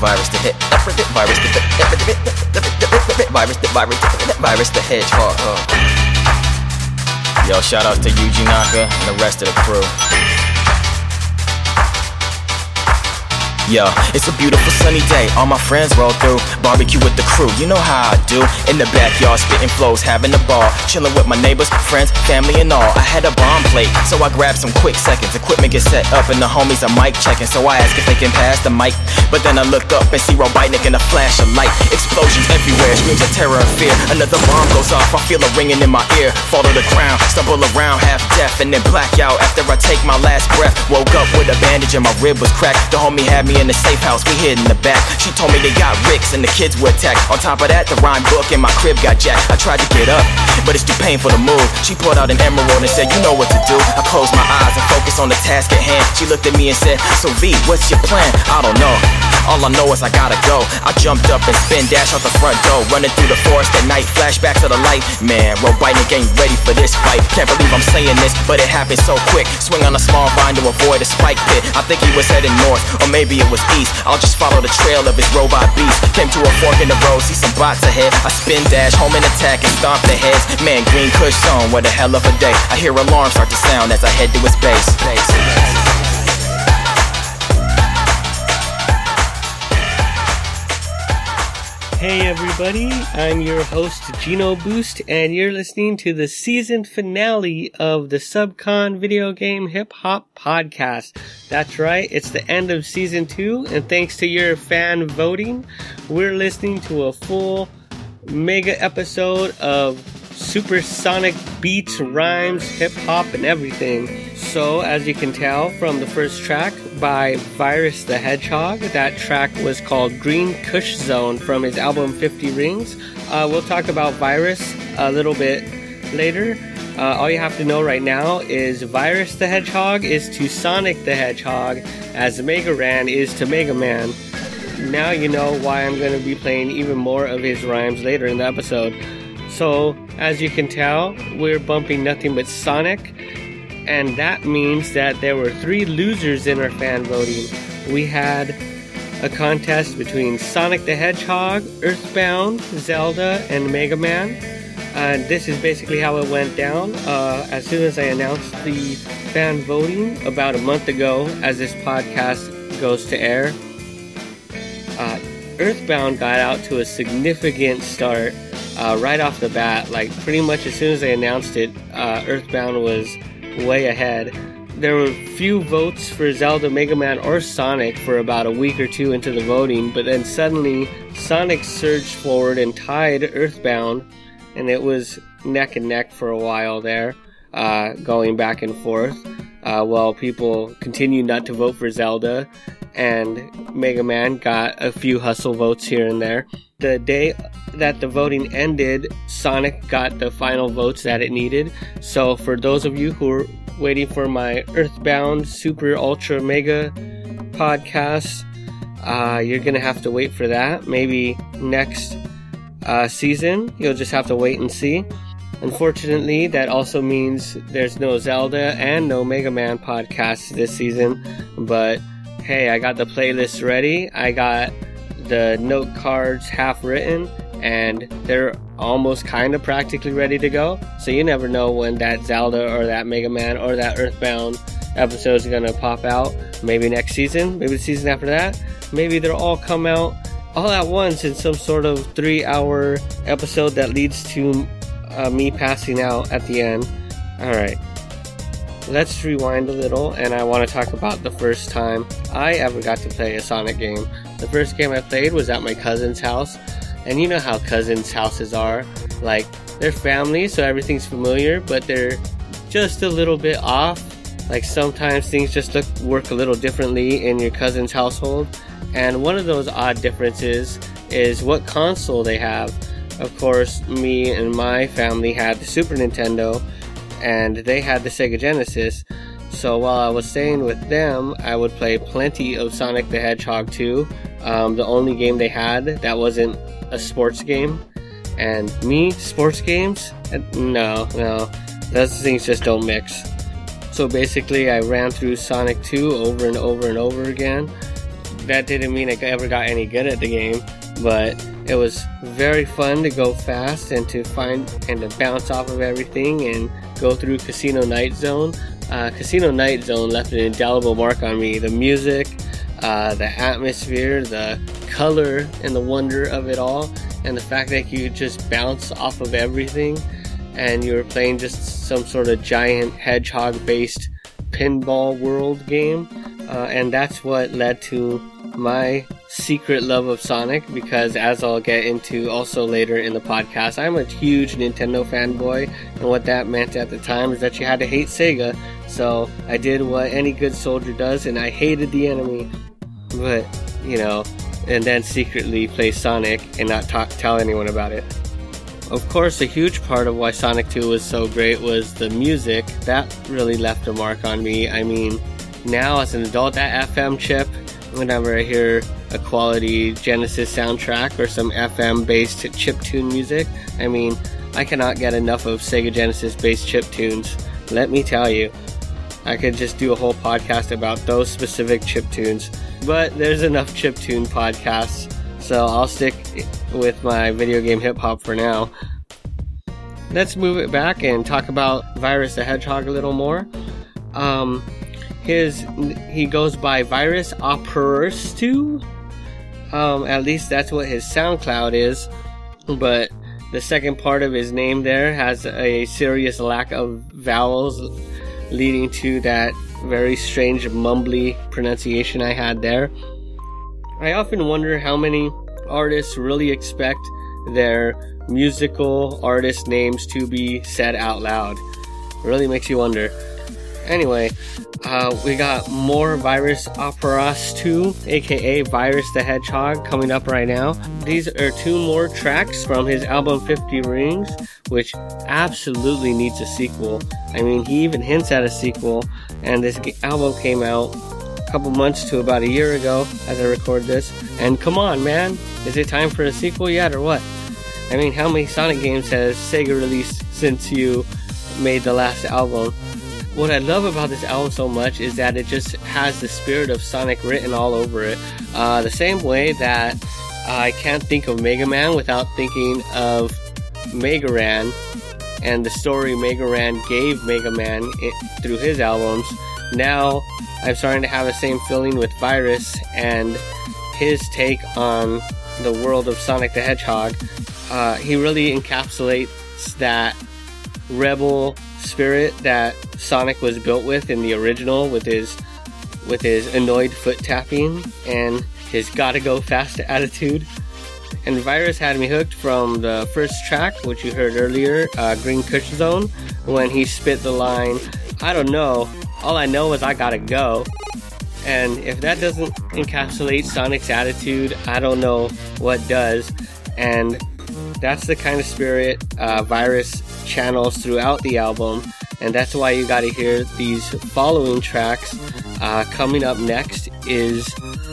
Virus the hit. Virus the hit virus virus to hit, virus the hedgehog. Yo, shout outs to Yuji Naka and the rest of the crew. Yo, it's a beautiful sunny day. All my friends roll through. Barbecue with the crew. You know how I do. In the backyard, spitting flows, having a ball. Chilling with my neighbors, friends, family, and all. I had a bomb plate, so I grabbed some quick seconds. Equipment gets set up, and the homies are mic checking. So I ask if they can pass the mic. But then I look up and see Robotnik in a flash of light. Explosions everywhere, screams of terror and fear. Another bomb goes off, I feel a ringing in my ear. Fall to the ground, stumble around, half deaf, and then black out after I take my last breath. Woke up with a bandage and my rib was cracked. The homie had me in the safe house, we hid in the back. She told me they got Ricks and the kids were attacked. On top of that, the rhyme book in my crib got jacked. I tried to get up, but it's too painful to move. She pulled out an emerald and said, You know what to do. I closed my eyes and focused on the task at hand. She looked at me and said, So V, what's your plan? I don't know. All I know is I gotta go. I jumped up and spin dash out the front door, running through the forest at night. Flashback to the light. Man, Robotnik ain't ready for this fight. Can't believe I'm saying this, but it happened so quick. Swing on a small vine to avoid a spike pit. I think he was heading north, or maybe it was east. I'll just follow the trail of his robot beast. Came to a fork in the road, see some bots ahead. I spin dash, home and attack and stomp the heads. Man, Green Kush Zone, what a hell of a day. I hear alarms start to sound as I head to his base. base. Hey everybody, I'm your host Gino Boost and you're listening to the season finale of the Subcon Video Game Hip Hop Podcast. That's right, it's the end of season 2 and thanks to your fan voting, we're listening to a full mega episode of supersonic beats, rhymes, hip hop and everything. So, as you can tell from the first track by Virus the Hedgehog, that track was called Green Kush Zone from his album 50 Rings. Uh, we'll talk about Virus a little bit later. Uh, all you have to know right now is Virus the Hedgehog is to Sonic the Hedgehog as Mega Ran is to Mega Man. Now you know why I'm going to be playing even more of his rhymes later in the episode. So, as you can tell, we're bumping nothing but Sonic and that means that there were three losers in our fan voting. We had a contest between Sonic the Hedgehog, Earthbound, Zelda, and Mega Man. And this is basically how it went down. Uh, as soon as I announced the fan voting about a month ago, as this podcast goes to air, uh, Earthbound got out to a significant start uh, right off the bat. Like, pretty much as soon as I announced it, uh, Earthbound was way ahead. There were few votes for Zelda, Mega Man, or Sonic for about a week or two into the voting, but then suddenly Sonic surged forward and tied Earthbound, and it was neck and neck for a while there, uh, going back and forth. Uh, while people continued not to vote for Zelda, and Mega Man got a few hustle votes here and there. The day that the voting ended, Sonic got the final votes that it needed. So, for those of you who are waiting for my Earthbound Super Ultra Mega podcast, uh, you're gonna have to wait for that. Maybe next uh, season, you'll just have to wait and see. Unfortunately, that also means there's no Zelda and no Mega Man podcast this season, but hey, I got the playlist ready. I got the note cards half written and they're almost kind of practically ready to go. So you never know when that Zelda or that Mega Man or that Earthbound episode is going to pop out. Maybe next season, maybe the season after that. Maybe they'll all come out all at once in some sort of three hour episode that leads to uh, me passing out at the end. Alright. Let's rewind a little, and I want to talk about the first time I ever got to play a Sonic game. The first game I played was at my cousin's house, and you know how cousins' houses are. Like, they're family, so everything's familiar, but they're just a little bit off. Like, sometimes things just look, work a little differently in your cousin's household. And one of those odd differences is what console they have. Of course, me and my family had the Super Nintendo, and they had the Sega Genesis. So while I was staying with them, I would play plenty of Sonic the Hedgehog 2. Um, the only game they had that wasn't a sports game. And me, sports games? No, no. Those things just don't mix. So basically, I ran through Sonic 2 over and over and over again. that didn't mean I ever got any good at the game, but it was very fun to go fast and to find and to bounce off of everything and go through Casino Night Zone. Uh, Casino Night Zone left an indelible mark on me. The music, uh, the atmosphere, the color, and the wonder of it all, and the fact that you just bounce off of everything and you're playing just some sort of giant hedgehog based pinball world game. Uh, and that's what led to my secret love of Sonic because, as I'll get into also later in the podcast, I'm a huge Nintendo fanboy, and what that meant at the time is that you had to hate Sega. So I did what any good soldier does, and I hated the enemy. But, you know, and then secretly play Sonic and not tell anyone about it. Of course, a huge part of why Sonic 2 was so great was the music. That really left a mark on me. I mean, now as an adult, that FM chip, whenever I hear a quality Genesis soundtrack or some FM based chip tune music, I mean, I cannot get enough of Sega Genesis based chip tunes. Let me tell you. I could just do a whole podcast about those specific chip tunes. But there's enough chip tune podcasts, so I'll stick with my video game hip hop for now. Let's move it back and talk about Virus the Hedgehog a little more. Um, his he goes by Virus Operastu. Um, at least that's what his SoundCloud is. But the second part of his name there has a serious lack of vowels leading to that very strange mumbly pronunciation I had there. I often wonder how many artists really expect their musical artist names to be said out loud. It really makes you wonder. Anyway, uh, we got more Virus Operas 2, aka Virus the Hedgehog, coming up right now. These are two more tracks from his album 50 Rings, which absolutely needs a sequel. I mean, he even hints at a sequel, and this album came out a couple months to about a year ago as I record this. And come on, man, is it time for a sequel yet, or what? I mean, how many Sonic games has Sega released since you made the last album? What I love about this album so much is that it just has the spirit of Sonic written all over it. Uh, the same way that I can't think of Mega Man without thinking of Mega Ran and the story Mega Ran gave Mega Man it, through his albums. Now I'm starting to have the same feeling with Virus and his take on the world of Sonic the Hedgehog. Uh, he really encapsulates that rebel spirit that Sonic was built with in the original with his with his annoyed foot tapping and his gotta go fast attitude. And Virus had me hooked from the first track, which you heard earlier, uh, Green Kush Zone, when he spit the line, I don't know, all I know is I gotta go. And if that doesn't encapsulate Sonic's attitude, I don't know what does. And that's the kind of spirit uh, Virus channels throughout the album, and that's why you got to hear these following tracks. Uh, coming up next is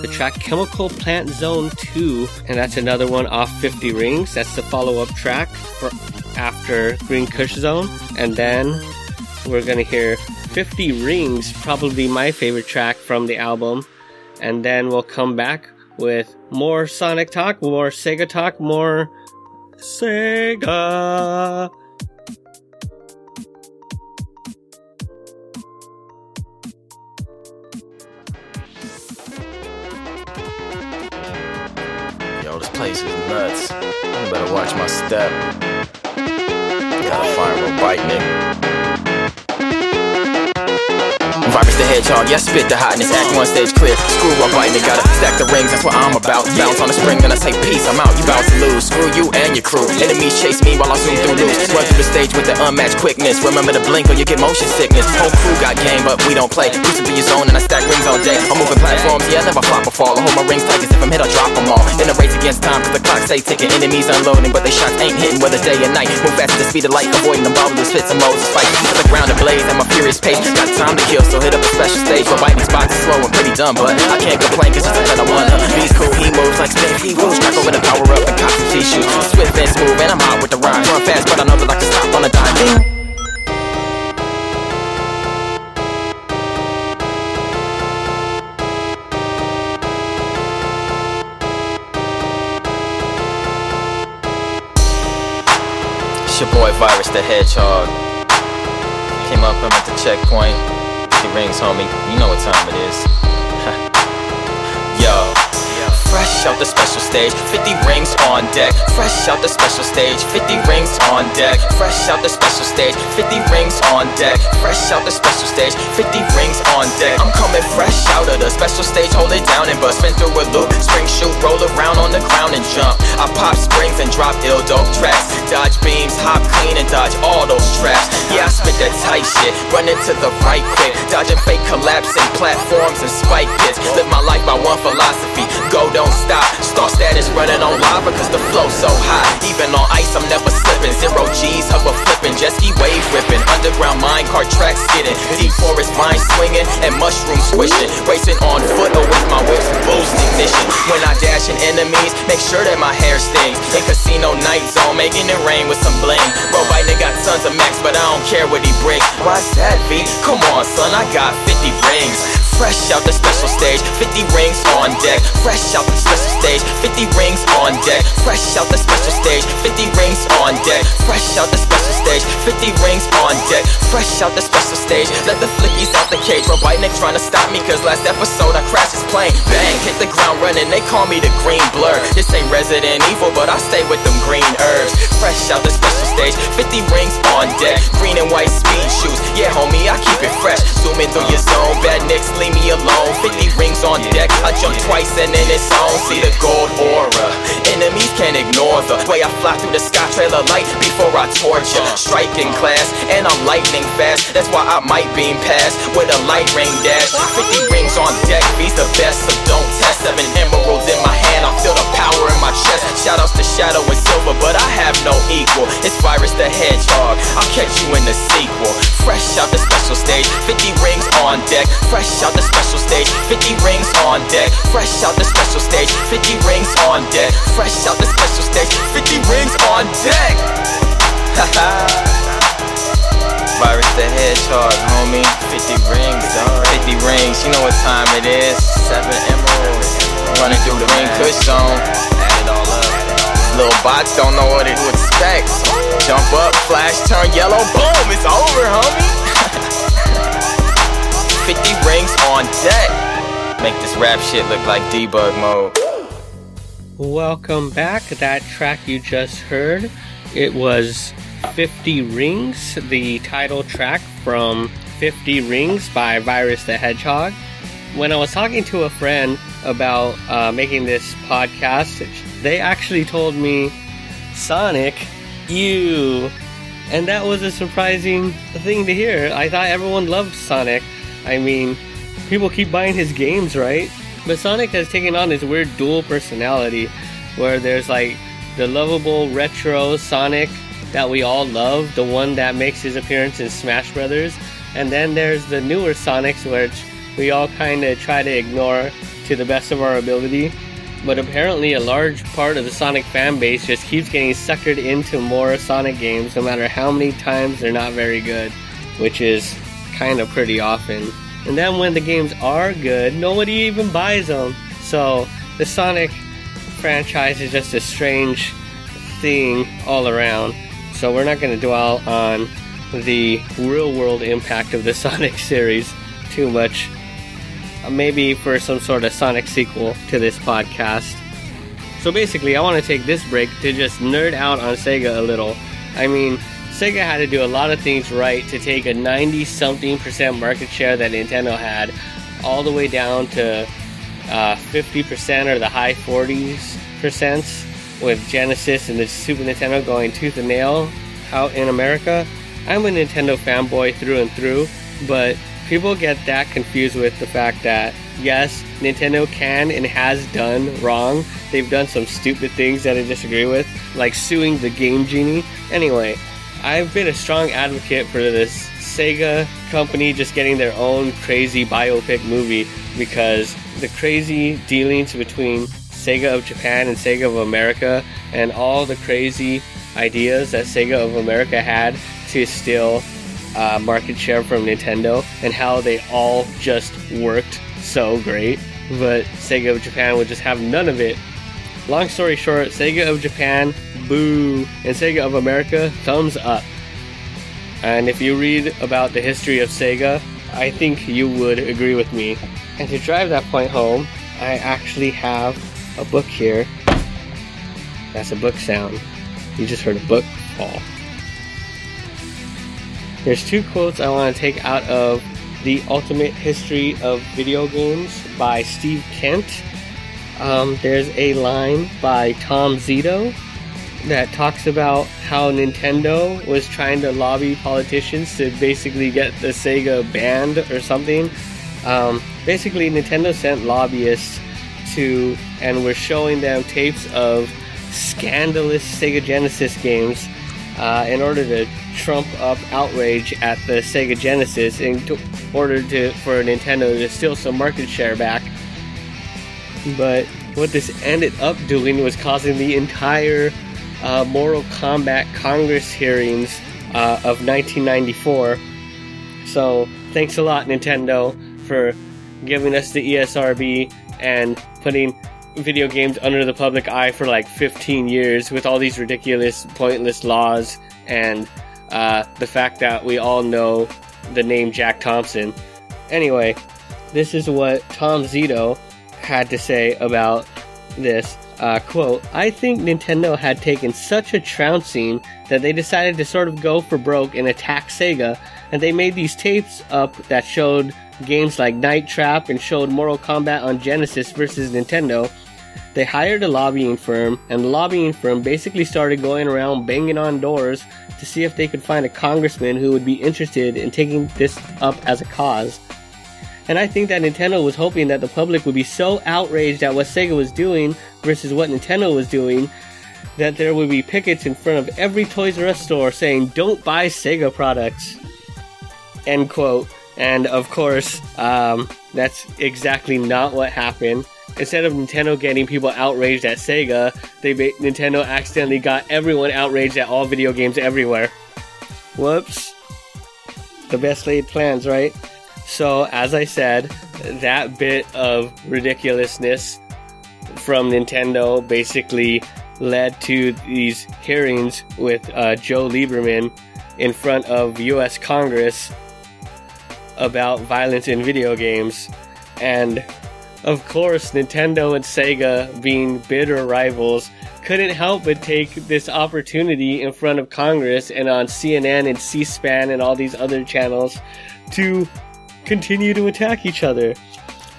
the track Chemical Plant Zone 2, and that's another one off 50 Rings. That's the follow up track for after Green Kush Zone, and then we're gonna hear 50 Rings, probably my favorite track from the album, and then we'll come back with more Sonic talk, more Sega talk, more Sega. This place is nuts. I better watch my step. Got a fire will bite me. Virus the hedgehog, yeah, spit the hotness. Act one stage clear. Screw up biting, gotta stack the rings, that's what I'm about. Bounce on the spring, then I say peace, I'm out. You bout to lose. Screw you and your crew. Enemies chase me while I zoom through loose. Run through the stage with the unmatched quickness. Remember to blink or you get motion sickness. Whole crew got game, but we don't play. Used to be your zone and I stack rings all day. I'm moving platforms, yeah, I never flop or fall. I hold my rings tight, cause if I'm hit, I'll drop them all. In a race against time, cause the clock stay ticking. Enemies unloading, but they shots ain't hitting. Whether day or night, move fast at the speed of light, avoiding them bubbles, fits and modes. Fight to the ground ablaze at my furious pace. Got time to kill, so ended up a special stage but white spots are slow and pretty dumb, but I can't complain cause it's that I wanna. He's cool, he moves like spin, he moves, struggle with a power up and cops and shoes. Swift and smooth, and I'm hot with the rhyme. Run fast, but I know that I can stop on a dime. It's your boy Virus the Hedgehog. Came up and went to checkpoint. Rings, homie. You know what time it is. Fresh out the special stage, 50 rings on deck. Fresh out the special stage, 50 rings on deck. Fresh out the special stage, 50 rings on deck. Fresh out the special stage, 50 rings on deck. I'm coming fresh out of the special stage, hold it down and bust. Spin through a loop, spring shoot, roll around on the ground and jump. I pop springs and drop ill dope tracks. Dodge beams, hop clean and dodge all those traps. Yeah, I spit that tight shit, running to the right quick. Dodging fake collapsing platforms and spike pits. Live my life by one philosophy, go don't stop. Star status running on lava cause the flow so high. Even on ice, I'm never slipping. Zero G's, hover flipping, jet ski wave ripping. Underground mine car track skidding. Deep forest mine swinging and mushroom swishing. Racing on foot or with my whips boost ignition. When I dash in enemies, make sure that my hair stings. In casino night zone, making it rain with some bling. Bro, Biden got tons of max, but I don't care what he brings. Why's that, V? Come on, son, I got 50 rings. Fresh out the special stage, 50 rings on deck. Fresh out the special stage, 50 rings on deck. Fresh out the special stage, 50 rings on deck. Fresh out the special stage, 50 rings on deck. Fresh out the special stage, let the flickies out the cage. Robotnik trying to stop me, cause last episode I crashed his plane. Bang, hit the ground running, they call me the green blur. This ain't Resident Evil, but I stay with them green herbs. Fresh out the special stage, 50 rings on deck. Green and white speed shoes, yeah, homie, I keep it fresh. Zooming through your zone, Badniks, leave me alone. 50 rings on deck, I jump twice and then it's on. See the gold aura. Enemies can't ignore the way I fly through the sky, trail of light before I torture. Striking class, and I'm lightning fast. That's why I might beam past with a light rain dash. 50 rings on deck, be's the best, so don't test. Seven emeralds in my hand, I feel the power in my chest. Shout outs to Shadow and Silver, but I have no equal. It's Virus the Hedgehog, I'll catch you in the sequel. Fresh out the special stage, 50 rings on deck. Fresh out the special stage, 50 rings on deck. Fresh out the special stage, 50 rings on deck. Fresh out the special stage, 50 rings on deck. Virus the Hedgehog, homie. 50 rings, dog. 50 rings, you know what time it is. Seven emeralds. Running through the ring kush zone. Add it all up. Little bots don't know what to expect. Jump up, flash, turn yellow, boom, it's over, homie. 50 rings on deck. Make this rap shit look like debug mode. Welcome back. That track you just heard, it was 50 Rings, the title track from 50 Rings by Virus the Hedgehog. When I was talking to a friend about uh, making this podcast, they actually told me, Sonic, you. And that was a surprising thing to hear. I thought everyone loved Sonic. I mean, people keep buying his games, right? But Sonic has taken on this weird dual personality where there's like the lovable retro Sonic that we all love, the one that makes his appearance in Smash Brothers, and then there's the newer Sonics which we all kind of try to ignore to the best of our ability. But apparently, a large part of the Sonic fan base just keeps getting suckered into more Sonic games, no matter how many times they're not very good, which is kind of pretty often. And then when the games are good, nobody even buys them. So the Sonic franchise is just a strange thing all around. So we're not going to dwell on the real world impact of the Sonic series too much. Uh, maybe for some sort of Sonic sequel to this podcast. So basically, I want to take this break to just nerd out on Sega a little. I mean, Sega had to do a lot of things right to take a 90 something percent market share that Nintendo had all the way down to uh, 50% or the high 40s percent with Genesis and the Super Nintendo going tooth and nail out in America. I'm a Nintendo fanboy through and through, but people get that confused with the fact that yes, Nintendo can and has done wrong. They've done some stupid things that I disagree with, like suing the Game Genie. Anyway, I've been a strong advocate for this Sega company just getting their own crazy biopic movie because the crazy dealings between Sega of Japan and Sega of America and all the crazy ideas that Sega of America had to steal uh, market share from Nintendo and how they all just worked so great, but Sega of Japan would just have none of it. Long story short, Sega of Japan boo, and Sega of America, thumbs up. And if you read about the history of Sega, I think you would agree with me. And to drive that point home, I actually have a book here. That's a book sound. You just heard a book fall. There's two quotes I want to take out of The Ultimate History of Video Games by Steve Kent. Um, there's a line by Tom Zito that talks about how Nintendo was trying to lobby politicians to basically get the Sega banned or something. Um, basically, Nintendo sent lobbyists to and were showing them tapes of scandalous Sega Genesis games uh, in order to trump up outrage at the Sega Genesis in order to for Nintendo to steal some market share back. But what this ended up doing was causing the entire uh, Mortal Kombat Congress hearings uh, of 1994. So thanks a lot, Nintendo, for giving us the ESRB and putting video games under the public eye for like 15 years with all these ridiculous, pointless laws and uh, the fact that we all know the name Jack Thompson. Anyway, this is what Tom Zito had to say about this. Uh, quote, I think Nintendo had taken such a trouncing that they decided to sort of go for broke and attack Sega, and they made these tapes up that showed games like Night Trap and showed Mortal Kombat on Genesis versus Nintendo. They hired a lobbying firm, and the lobbying firm basically started going around banging on doors to see if they could find a congressman who would be interested in taking this up as a cause. And I think that Nintendo was hoping that the public would be so outraged at what Sega was doing versus what Nintendo was doing that there would be pickets in front of every Toys R Us store saying, don't buy Sega products. End quote. And of course, um, that's exactly not what happened. Instead of Nintendo getting people outraged at Sega, they Nintendo accidentally got everyone outraged at all video games everywhere. Whoops. The best laid plans, right? So, as I said, that bit of ridiculousness from Nintendo basically led to these hearings with uh, Joe Lieberman in front of US Congress about violence in video games. And of course, Nintendo and Sega, being bitter rivals, couldn't help but take this opportunity in front of Congress and on CNN and C SPAN and all these other channels to continue to attack each other.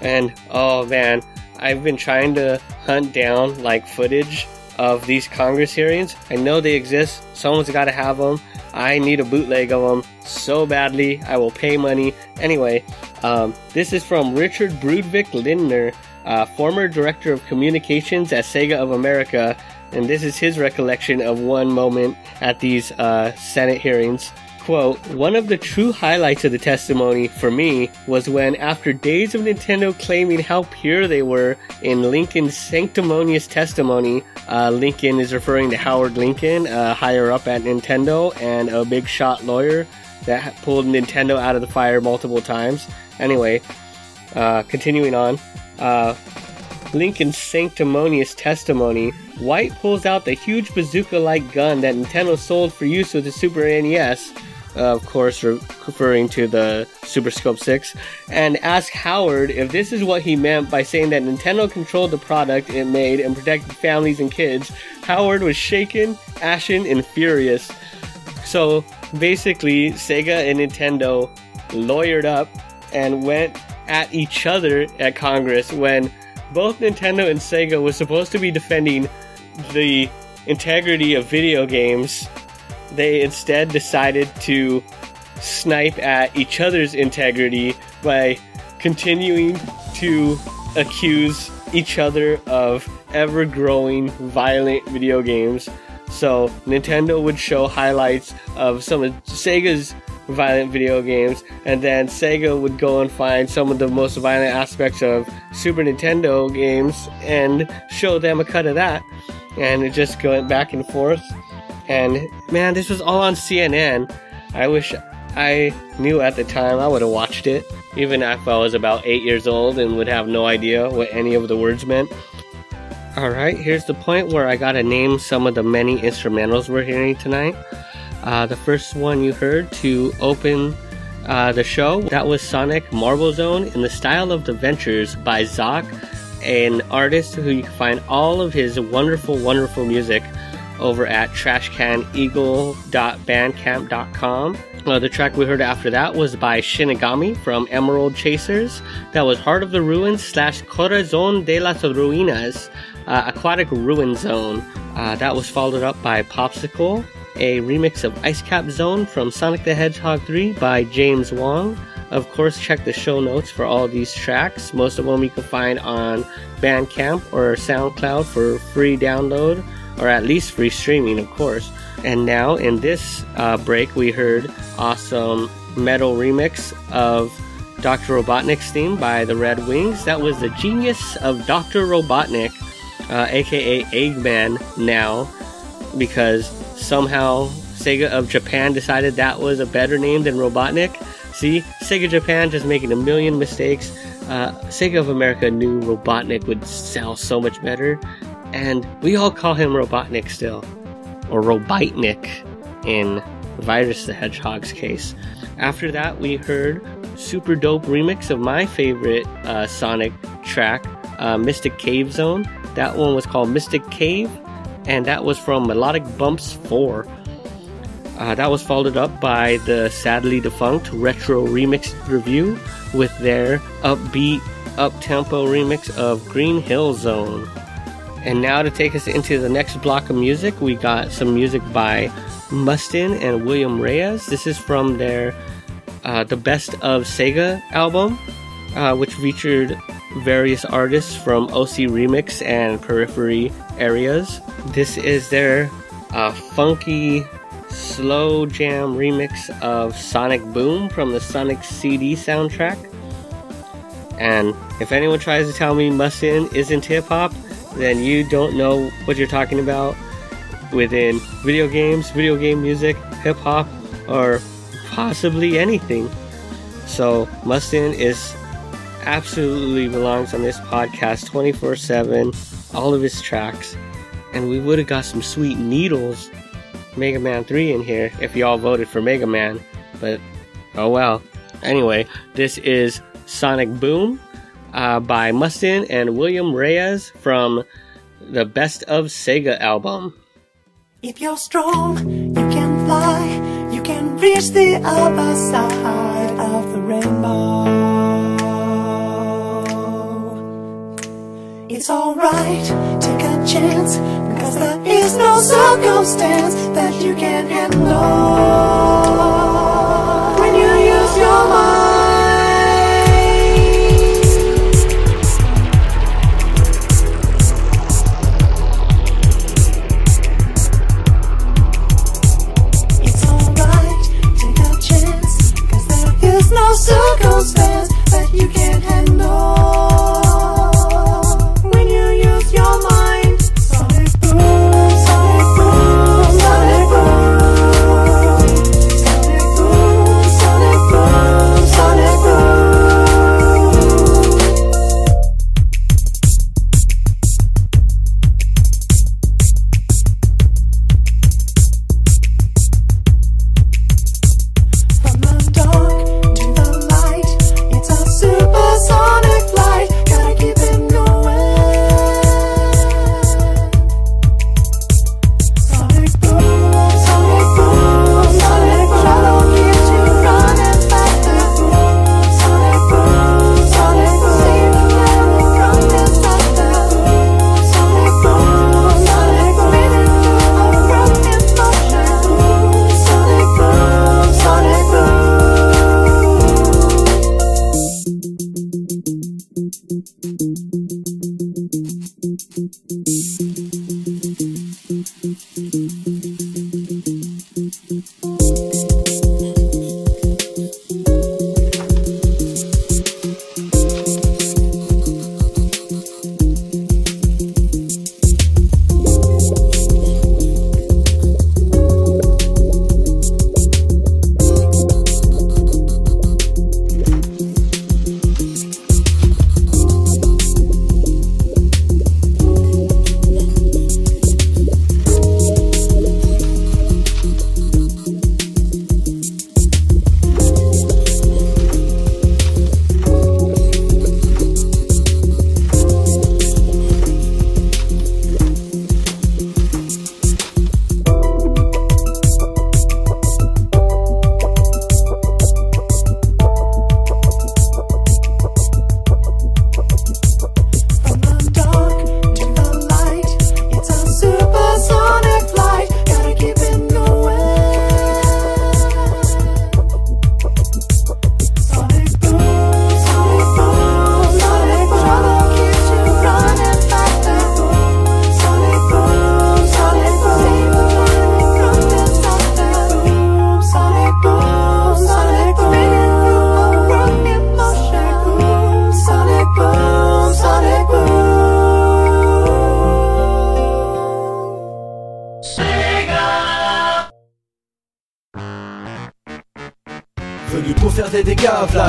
And oh man, I've been trying to hunt down like footage of these Congress hearings. I know they exist. Someone's got to have them. I need a bootleg of them so badly. I will pay money. Anyway, um, this is from Richard Brudvik Lindner, uh, former director of communications at Sega of America, and this is his recollection of one moment at these uh, Senate hearings quote, one of the true highlights of the testimony for me was when, after days of Nintendo claiming how pure they were in Lincoln's sanctimonious testimony, uh, Lincoln is referring to Howard Lincoln, uh, higher up at Nintendo and a big shot lawyer that pulled Nintendo out of the fire multiple times. Anyway, uh, continuing on. Uh, Lincoln's sanctimonious testimony, White pulls out the huge bazooka like gun that Nintendo sold for use with the Super NES uh, of course, referring to the Super Scope 6, and asked Howard if this is what he meant by saying that Nintendo controlled the product it made and protected families and kids. Howard was shaken, ashen, and furious. So basically, Sega and Nintendo lawyered up and went at each other at Congress when both Nintendo and Sega were supposed to be defending the integrity of video games they instead decided to snipe at each other's integrity by continuing to accuse each other of ever growing violent video games. So, Nintendo would show highlights of some of Sega's violent video games, and then Sega would go and find some of the most violent aspects of Super Nintendo games and show them a cut of that. And it just went back and forth. And man, this was all on CNN. I wish I knew at the time I would have watched it, even if I was about eight years old and would have no idea what any of the words meant. Alright, here's the point where I gotta name some of the many instrumentals we're hearing tonight. Uh, the first one you heard to open uh, the show, that was Sonic Marble Zone in the style of the Ventures by Zoc, an artist who you can find all of his wonderful, wonderful music over at trashcaneagle.bandcamp.com. Uh, the track we heard after that was by Shinigami from Emerald Chasers. That was Heart of the Ruins slash Corazon de las Ruinas, uh, Aquatic Ruin Zone. Uh, that was followed up by Popsicle, a remix of Ice Cap Zone from Sonic the Hedgehog 3 by James Wong. Of course, check the show notes for all these tracks. Most of them you can find on Bandcamp or SoundCloud for free download, or at least free streaming, of course. And now, in this uh, break, we heard awesome metal remix of Dr. Robotnik's theme by the Red Wings. That was the genius of Dr. Robotnik, uh, aka Eggman, now, because somehow Sega of Japan decided that was a better name than Robotnik. See, Sega Japan just making a million mistakes. Uh, Sega of America knew Robotnik would sell so much better, and we all call him Robotnik still, or Robotnik in Virus the Hedgehog's case. After that, we heard super dope remix of my favorite uh, Sonic track, uh, Mystic Cave Zone. That one was called Mystic Cave, and that was from Melodic Bumps 4. Uh, that was followed up by the sadly defunct Retro Remix Revue with their upbeat, up tempo remix of Green Hill Zone. And now to take us into the next block of music, we got some music by Mustin and William Reyes. This is from their uh, The Best of Sega album, uh, which featured various artists from OC Remix and Periphery areas. This is their uh, funky slow jam remix of Sonic Boom from the Sonic CD soundtrack. And if anyone tries to tell me Mustin isn't hip hop, then you don't know what you're talking about within video games, video game music, hip hop, or possibly anything. So Mustin is absolutely belongs on this podcast 24 7, all of his tracks. And we would have got some sweet needles Mega Man 3 in here if y'all voted for Mega Man, but oh well. Anyway, this is Sonic Boom uh, by Mustin and William Reyes from the Best of Sega album. If you're strong, you can fly, you can reach the other side of the rainbow. It's alright, take a chance, because there is no circumstance that you can't handle. Circumstance that you can't handle.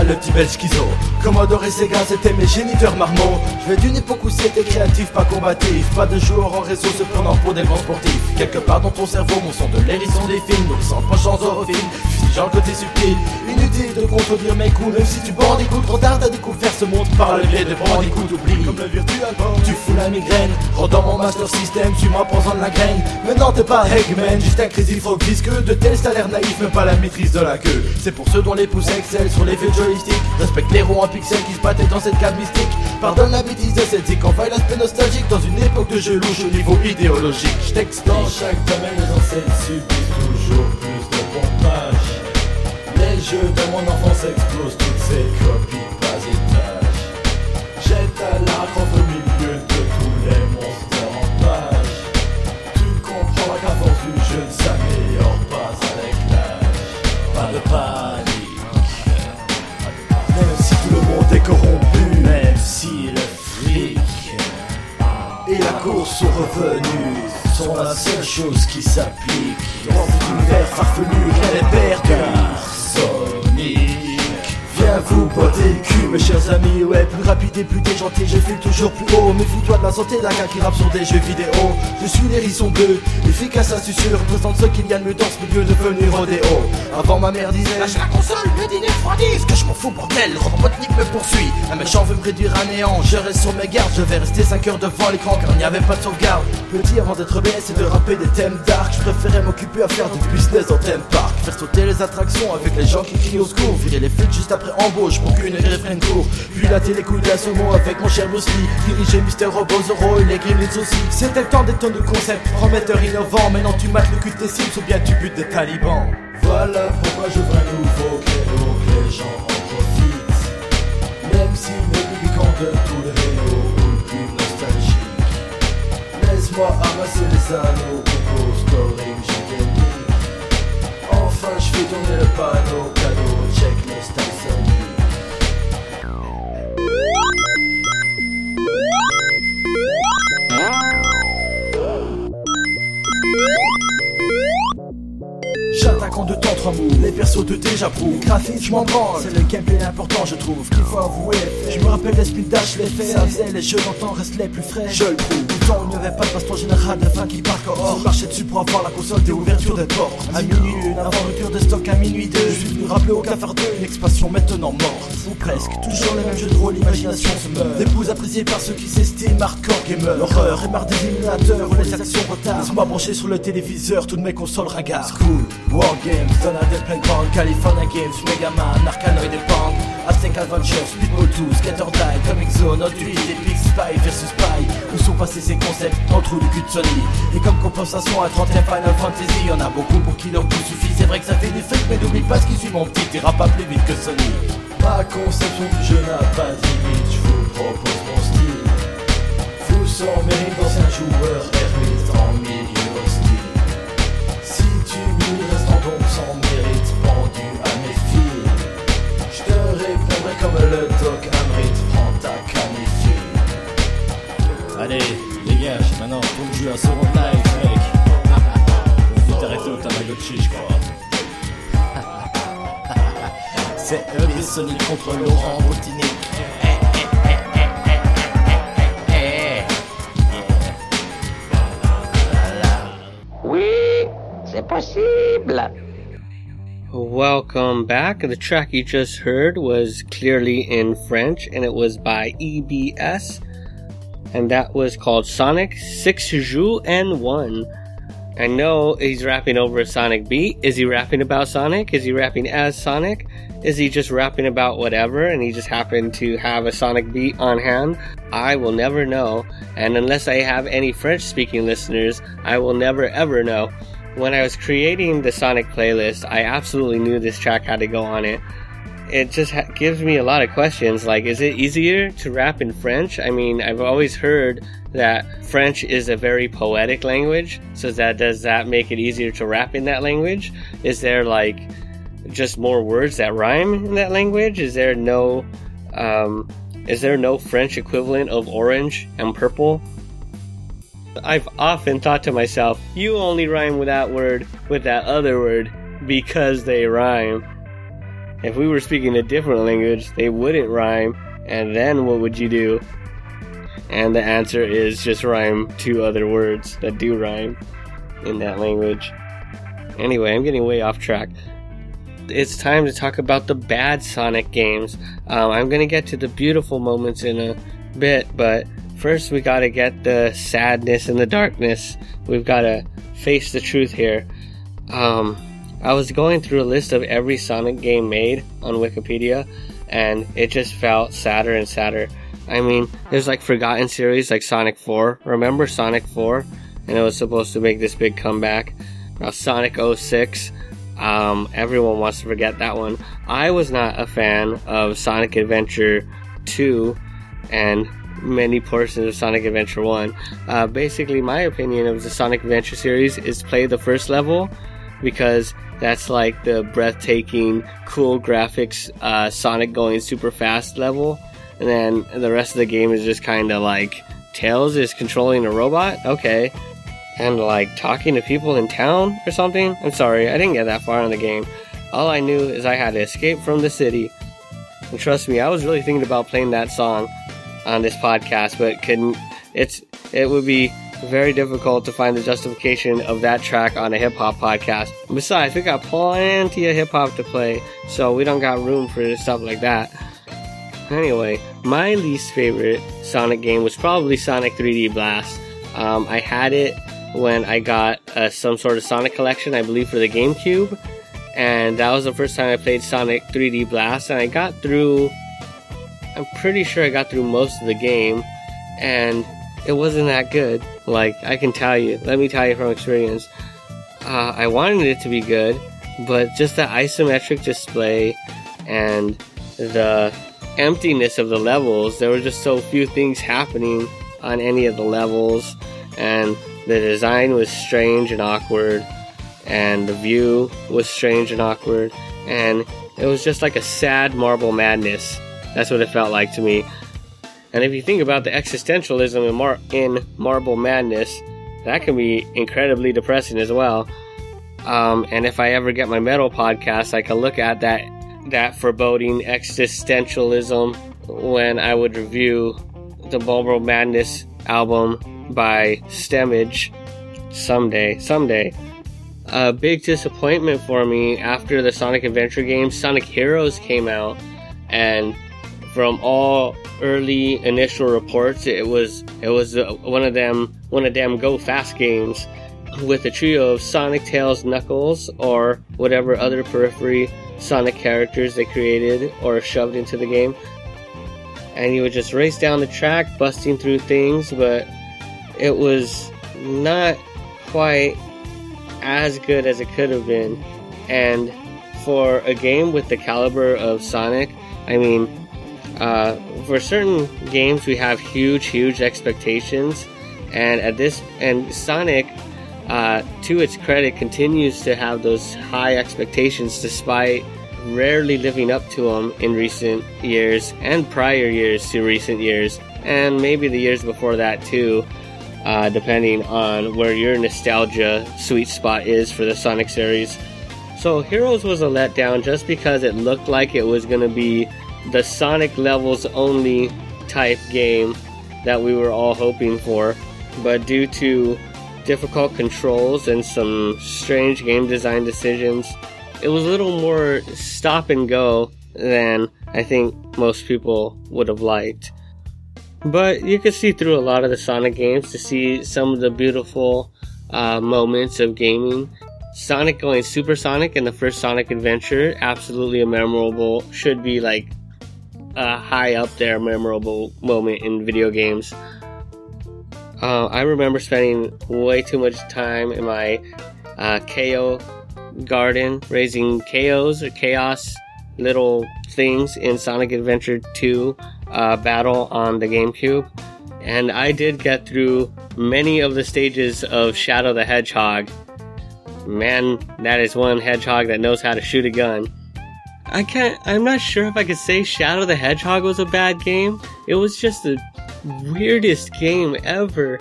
Le petit bel schizo. Commodore et Sega, c'était mes géniteurs marmots. Je vais d'une époque où c'était créatif, pas combatif. Pas de joueurs en réseau se prenant pour des grands sportifs. Quelque part dans ton cerveau, mon son de l'hérisson des films, nourrissant prochains horrorfilms. Fustigeant le côté subtil, de contredire mes coups, même si tu bandicoutes trop tard, t'as découvert ce monde par le biais de bandicoot, oublie. Comme le virtual tu fous la migraine, rendant mon master system, suis-moi posant de la graine. Maintenant t'es pas Eggman, juste un crazy frog disque de tel salaire naïf, même pas la maîtrise de la queue. C'est pour ceux dont les pouces excellent sur les vieux joysticks, respecte les ronds en pixels qui se battaient dans cette cave mystique. Pardonne la bêtise de cette zik, envahit l'aspect nostalgique dans une époque de jeu louche au niveau idéologique. Je. Dans chaque domaine, les ancêtres subissent toujours plus de. Les jeux de mon enfance explosent toutes ces copies pas étage. Jette à la crosse au milieu de tous les monstres en page. Tu comprends qu'à force du jeu ne s'améliore pas avec l'âge. Pas de panique. Même si tout le monde est corrompu, Même si le fric et la course au revenu sont la seule chose qui s'applique. Dans cet univers farfelu, rien n'est perdu. Vous botter le cul, mes chers amis. Ouais, plus rapide et plus déjanté, je file toujours plus haut. Méfie-toi de la santé d'un gars qui rappe sur des jeux vidéo. Je suis l'hérisson bleu, efficace à susurre. Représente ce qu'il y a de mieux dans ce milieu devenu rodéo. Avant, ma mère disait Lâche la console, le dîner refroidit. Ce que je m'en fous, bordel, Robotnik me poursuit. Un méchant veut me réduire à néant. Je reste sur mes gardes, je vais rester 5 heures devant l'écran car il n'y avait pas de sauvegarde. Petit avant d'être BS et de rapper des thèmes dark, je préférais m'occuper à faire du business dans thème park. Faire sauter les attractions avec les gens qui crient au secours. Virer les flics juste après embauche pour qu'une réfrène court. Puis la télé couille la saumon avec mon cher Bruce Lee. Diriger Mister Robot Zoro et les Gremlins aussi. C'était le temps des tonnes de concepts prometteurs innovants. Maintenant tu mates le cul de tes cibles ou bien tu butes des talibans. Voilà pourquoi je un nouveau créneau que les gens en profitent. Même si le public de tout le réno plus nostalgique. Laisse-moi amasser les anneaux pour scoring génique. Enfin je fais tourner le panneau, J'attaque en deux temps trois moves, les persos de déjà prouvent Graphique, je m'en branle, c'est le gameplay l'important je trouve Qu'il faut avouer, je me rappelle les speed dash, les faits Ça faisait les jeux d'antan restent les plus frais. Je le prouve, du temps où il n'y avait pas de baston général de fin qui partent hors Marcher dessus pour avoir la console des ouvertures des portes. À minuit une, avant rupture de stock à minuit deux. Je suis venu rappeler au cafard 2 une expansion maintenant morte. Ou presque, toujours les mêmes jeux de rôle, l'imagination se meurt. Des pouces appréciés par ceux qui s'estiment hardcore gamer L'horreur et marre des émulateurs les actions retardent Laisse-moi brancher sur le téléviseur toutes mes consoles ringards. Cool, Wargames, Donald Playground, California Games, Megaman, Arkanoid et Pong, Aztec Adventure, Speedball 2, Skater Die, Comic Zone, Hot Wheels, Epic Spy versus Spy. Où sont passés ces concepts dans le du cul de Sony? Et comme compensation à 30 Final Fantasy, y'en a beaucoup pour qui leur goût suffit. C'est vrai que ça fait des frics, mais n'oublie pas ce qui suit mon petit, t'ira pas plus vite que Sony. Ma conception du jeu pas de limite, je vous propose mon style. Vous sans mérite d'anciens joueurs, ermites en milieu faut jouer un second live, mec. Faut vite arrêter au Tamagotchi, je crois. C'est eux Sonic contre Laurent Boutinic. Possible. Welcome back. The track you just heard was clearly in French and it was by EBS. And that was called Sonic 6 Jeux and 1. I know he's rapping over a Sonic beat. Is he rapping about Sonic? Is he rapping as Sonic? Is he just rapping about whatever and he just happened to have a Sonic beat on hand? I will never know. And unless I have any French speaking listeners, I will never ever know. When I was creating the Sonic playlist, I absolutely knew this track had to go on it. It just ha- gives me a lot of questions. Like, is it easier to rap in French? I mean, I've always heard that French is a very poetic language. So that does that make it easier to rap in that language? Is there like just more words that rhyme in that language? Is there no um, is there no French equivalent of orange and purple? I've often thought to myself, you only rhyme with that word with that other word because they rhyme. If we were speaking a different language, they wouldn't rhyme. And then what would you do? And the answer is just rhyme two other words that do rhyme in that language. Anyway, I'm getting way off track. It's time to talk about the bad Sonic games. Um, I'm gonna get to the beautiful moments in a bit, but first we gotta get the sadness and the darkness. We've gotta face the truth here. Um, I was going through a list of every Sonic game made on Wikipedia, and it just felt sadder and sadder. I mean, there's like forgotten series like Sonic 4. Remember Sonic 4? And it was supposed to make this big comeback. Now, Sonic 06. Um, everyone wants to forget that one. I was not a fan of Sonic Adventure 2 and many portions of Sonic Adventure 1. Uh, basically, my opinion of the Sonic Adventure series is play the first level because that's like the breathtaking, cool graphics, uh, Sonic going super fast level. And then the rest of the game is just kind of like Tails is controlling a robot. Okay. And like talking to people in town or something. I'm sorry, I didn't get that far in the game. All I knew is I had to escape from the city. And trust me, I was really thinking about playing that song on this podcast, but couldn't. It's it would be very difficult to find the justification of that track on a hip hop podcast. Besides, we got plenty of hip hop to play, so we don't got room for stuff like that. Anyway, my least favorite Sonic game was probably Sonic 3D Blast. Um, I had it when I got uh, some sort of Sonic collection, I believe, for the GameCube, and that was the first time I played Sonic 3D Blast, and I got through. I'm pretty sure I got through most of the game, and it wasn't that good. Like, I can tell you, let me tell you from experience. Uh, I wanted it to be good, but just the isometric display and the emptiness of the levels, there were just so few things happening on any of the levels, and the design was strange and awkward, and the view was strange and awkward, and it was just like a sad marble madness. That's what it felt like to me. And if you think about the existentialism in, Mar- in Marble Madness, that can be incredibly depressing as well. Um, and if I ever get my metal podcast, I can look at that that foreboding existentialism when I would review the Marble Madness album by Stemage someday. Someday. A big disappointment for me after the Sonic Adventure games, Sonic Heroes came out, and from all early initial reports, it was it was uh, one of them one of them go fast games with a trio of Sonic, Tails, Knuckles, or whatever other periphery Sonic characters they created or shoved into the game. And you would just race down the track, busting through things, but it was not quite as good as it could have been. And for a game with the caliber of Sonic, I mean, uh, for certain games we have huge, huge expectations, and at this and Sonic, uh, to its credit, continues to have those high expectations despite rarely living up to them in recent years and prior years to recent years, and maybe the years before that too. Uh, depending on where your nostalgia sweet spot is for the Sonic series. So, Heroes was a letdown just because it looked like it was going to be the Sonic levels only type game that we were all hoping for, but due to difficult controls and some strange game design decisions, it was a little more stop and go than I think most people would have liked. But you could see through a lot of the Sonic games to see some of the beautiful uh, moments of gaming. Sonic going supersonic in the first Sonic Adventure, absolutely a memorable, should be like a high up there memorable moment in video games. Uh, I remember spending way too much time in my uh, Chao garden raising Chaos or chaos little things in Sonic Adventure 2 uh, battle on the GameCube. And I did get through many of the stages of Shadow the Hedgehog. Man, that is one hedgehog that knows how to shoot a gun. I can't, I'm not sure if I could say Shadow the Hedgehog was a bad game. It was just the weirdest game ever.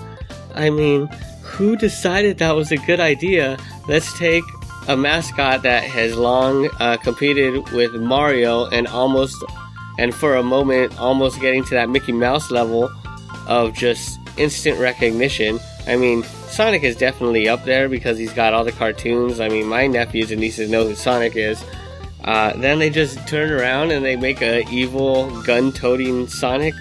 I mean, who decided that was a good idea? Let's take a mascot that has long uh, competed with Mario and almost, and for a moment, almost getting to that Mickey Mouse level of just instant recognition. I mean, Sonic is definitely up there because he's got all the cartoons. I mean, my nephews and nieces know who Sonic is. Uh, then they just turn around and they make a evil gun-toting Sonic,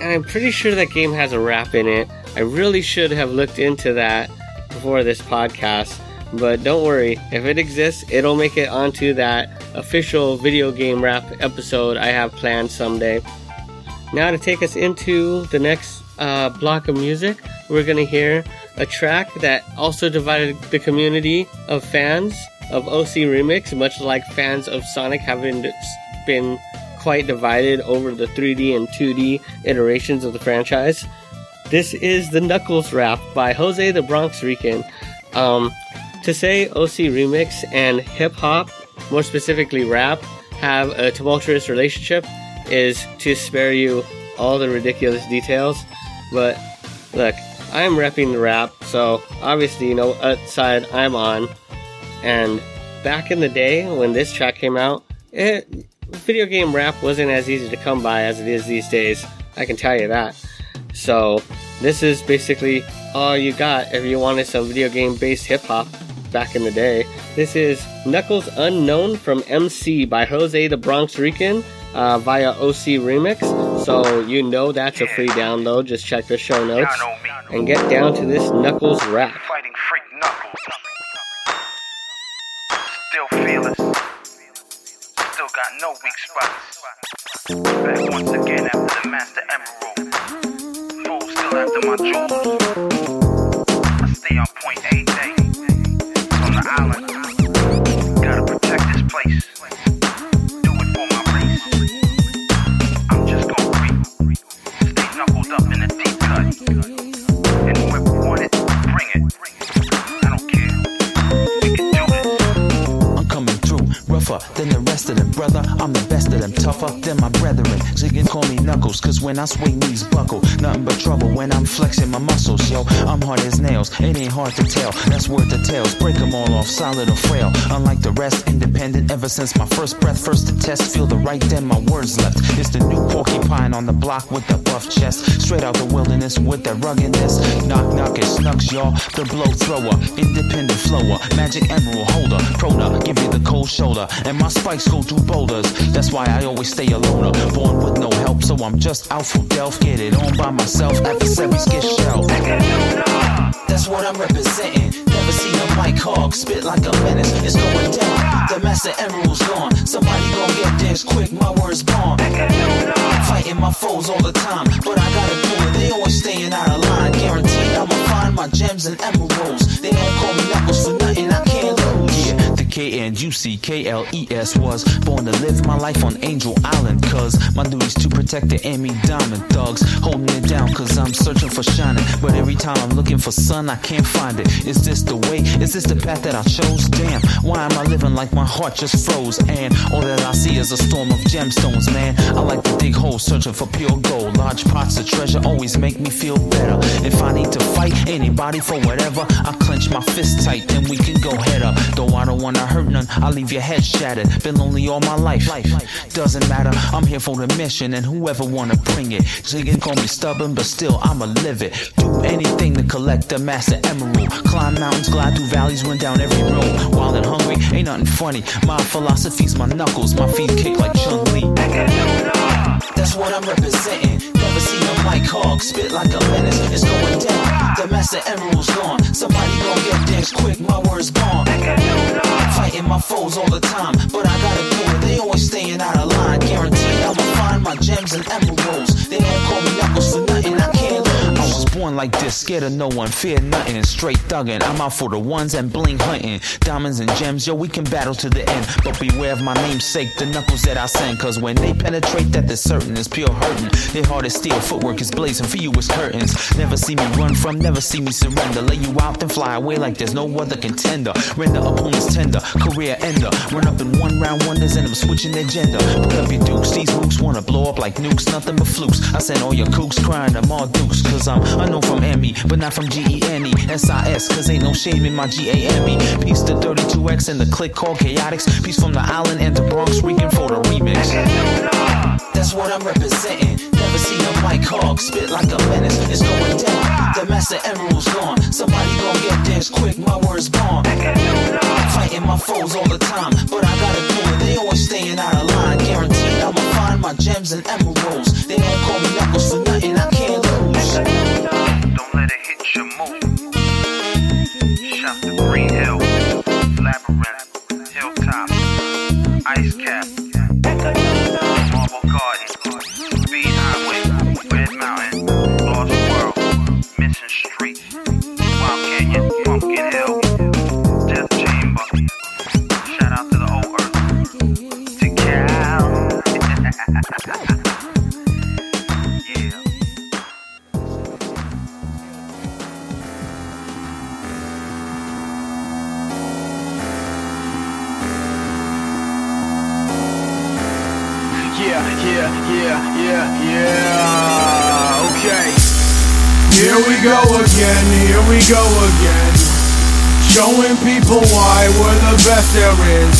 and I'm pretty sure that game has a rap in it. I really should have looked into that before this podcast, but don't worry. If it exists, it'll make it onto that official video game rap episode I have planned someday. Now to take us into the next uh, block of music, we're gonna hear a track that also divided the community of fans of OC Remix, much like fans of Sonic have been, quite divided over the 3D and 2D iterations of the franchise. This is the Knuckles rap by Jose the Bronx Rican. Um, to say OC Remix and hip hop, more specifically rap, have a tumultuous relationship is to spare you all the ridiculous details. But look, I am repping the rap, so obviously you know what side I'm on. And back in the day when this track came out, it, video game rap wasn't as easy to come by as it is these days. I can tell you that. So this is basically all you got if you wanted some video game based hip hop back in the day. This is Knuckles Unknown from MC by Jose the Bronx Rican uh, via OC Remix. So you know that's a free download. Just check the show notes and get down to this Knuckles rap. Back once again after the Master Emerald. Fool still after my jewels. When I swing these buckle, nothing but trouble when I'm flexing my muscles, yo. I'm hard as nails, it ain't hard to tell. That's worth the tales, break them all off, solid or frail. Unlike the rest, independent ever since my first breath. First to test, feel the right, then my words left. It's the new porcupine on the block with the buff chest. Straight out the wilderness with that ruggedness. Knock, knock, it snucks, y'all. The blow thrower, independent flower, magic emerald holder. Prona, give you the cold shoulder. And my spikes go through boulders. That's why I always stay a loner. Born with no help, so I'm just out Get it on by myself. Get. That's what I'm representing. Never seen a mic hog spit like a menace. It's going down. The master emerald's gone. Somebody gon' get this quick. My words bomb. Fighting my foes all the time, but I gotta do it. They always staying out of line. Guaranteed I'ma find my gems and emeralds. They don't call me knuckles for nothing. K N U C K L E S was born to live my life on Angel Island. Cause my duty's to protect the Emmy Diamond thugs. Holding it down cause I'm searching for shining. But every time I'm looking for sun, I can't find it. Is this the way? Is this the path that I chose? Damn, why am I living like my heart just froze? And all that I see is a storm of gemstones, man. I like to dig holes searching for pure gold. Large pots of treasure always make me feel better. If I need to fight anybody for whatever, I clench my fist tight, then we can go head up. Though I don't wanna hurt none, I leave your head shattered. Been lonely all my life. Doesn't matter, I'm here for the mission, and whoever wanna bring it. So call me stubborn, but still I'ma live it. Do anything to collect the master emerald. Climb mountains, glide through valleys, run down every road. Wild and hungry, ain't nothing funny. My philosophy's my knuckles, my feet kick like Chun Li. That's what I'm representing. Mic hog spit like a menace. It's going down. The master emerald's gone. Somebody gon' get this quick. My words gone. Fighting my foes all the time, but I gotta do it. They always staying out of line. Guaranteed I'ma find my gems and emeralds. They don't call me knuckles for nothing. I born like this, scared of no one, fear nothing. Straight thuggin'. I'm out for the ones and bling hunting. Diamonds and gems, yo, we can battle to the end. But beware of my namesake, the knuckles that I send. Cause when they penetrate, that they're certain is pure hurting. Their heart is steel, footwork is blazing. For you, it's curtains. Never see me run from, never see me surrender. Lay you out, then fly away like there's no other contender. Render opponents tender, career ender. Run up in one round wonders and I'm switching their gender. Put up your dukes, these mooks wanna blow up like nukes, nothing but flukes. I send all your kooks crying, I'm all dukes. Cause I'm unknown from M.E., but not from G E N E S I S, cause ain't no shame in my G A M E. Peace to 32X and the click called Chaotix. Peace from the island and the Bronx, Rican for the remix. That's what I'm representing. Never seen a mic hog spit like a menace. It's going down. The master emerald's gone. Somebody gon' get theirs quick. My word's gone. Fighting my foes all the time, but I gotta do it. They always staying out of line. Guaranteed I'ma find my gems and emeralds. They don't call me Shout to Green Hill, Labyrinth, Hilltop, Ice Cap, go again. Showing people why we're the best there is.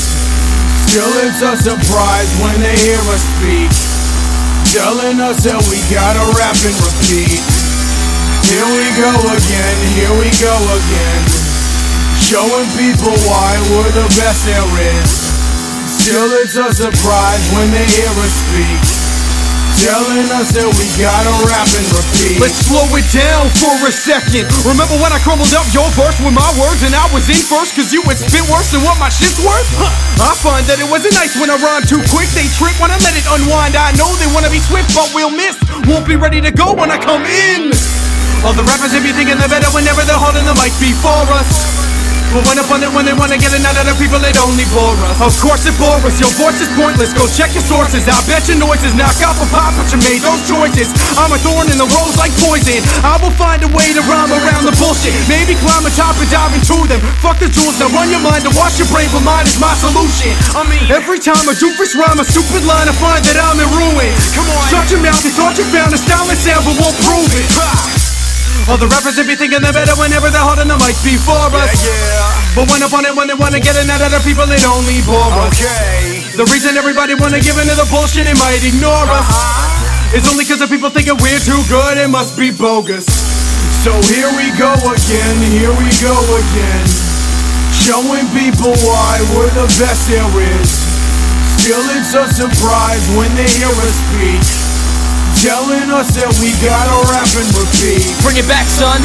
Still, it's a surprise when they hear us speak. Telling us that we gotta rap and repeat. Here we go again, here we go again. Showing people why we're the best there is. Still, it's a surprise when they hear us speak. Telling us that we gotta rap and repeat. Let's slow it down for a second. Remember when I crumbled up your verse with my words and I was in first cause you would spit worse than what my shit's worth? Huh. I find that it wasn't nice when I rhyme too quick. They trip when I let it unwind. I know they wanna be swift, but we'll miss. Won't be ready to go when I come in. All the rappers, if you thinking they're better whenever they're holding the mic before us. When upon it, when they wanna get it out of the people, it only bore us. Of course it bore us, your voice is pointless. Go check your sources. I bet your noises knock out the pop, but you made those choices. I'm a thorn in the rose like poison. I will find a way to rhyme around the bullshit. Maybe climb a top and dive into them. Fuck the jewels, now run your mind to wash your brain, but mine is my solution. I mean, every time a doofus rhyme a stupid line, I find that I'm in ruin. Come on, shut your mouth. You thought you found a style and sound, but won't prove it. Ha! All the rappers if be thinking they're better whenever they're holding the mic before us. But when upon it, when they wanna get it out of the people, it only bore us. Okay. The reason everybody wanna give into the bullshit and might ignore us uh-huh. It's only cause the people thinking we're too good, it must be bogus. So here we go again, here we go again. Showing people why we're the best there is. Still, it's a surprise when they hear us speak. Telling us that we gotta rap and repeat. Bring it back, son.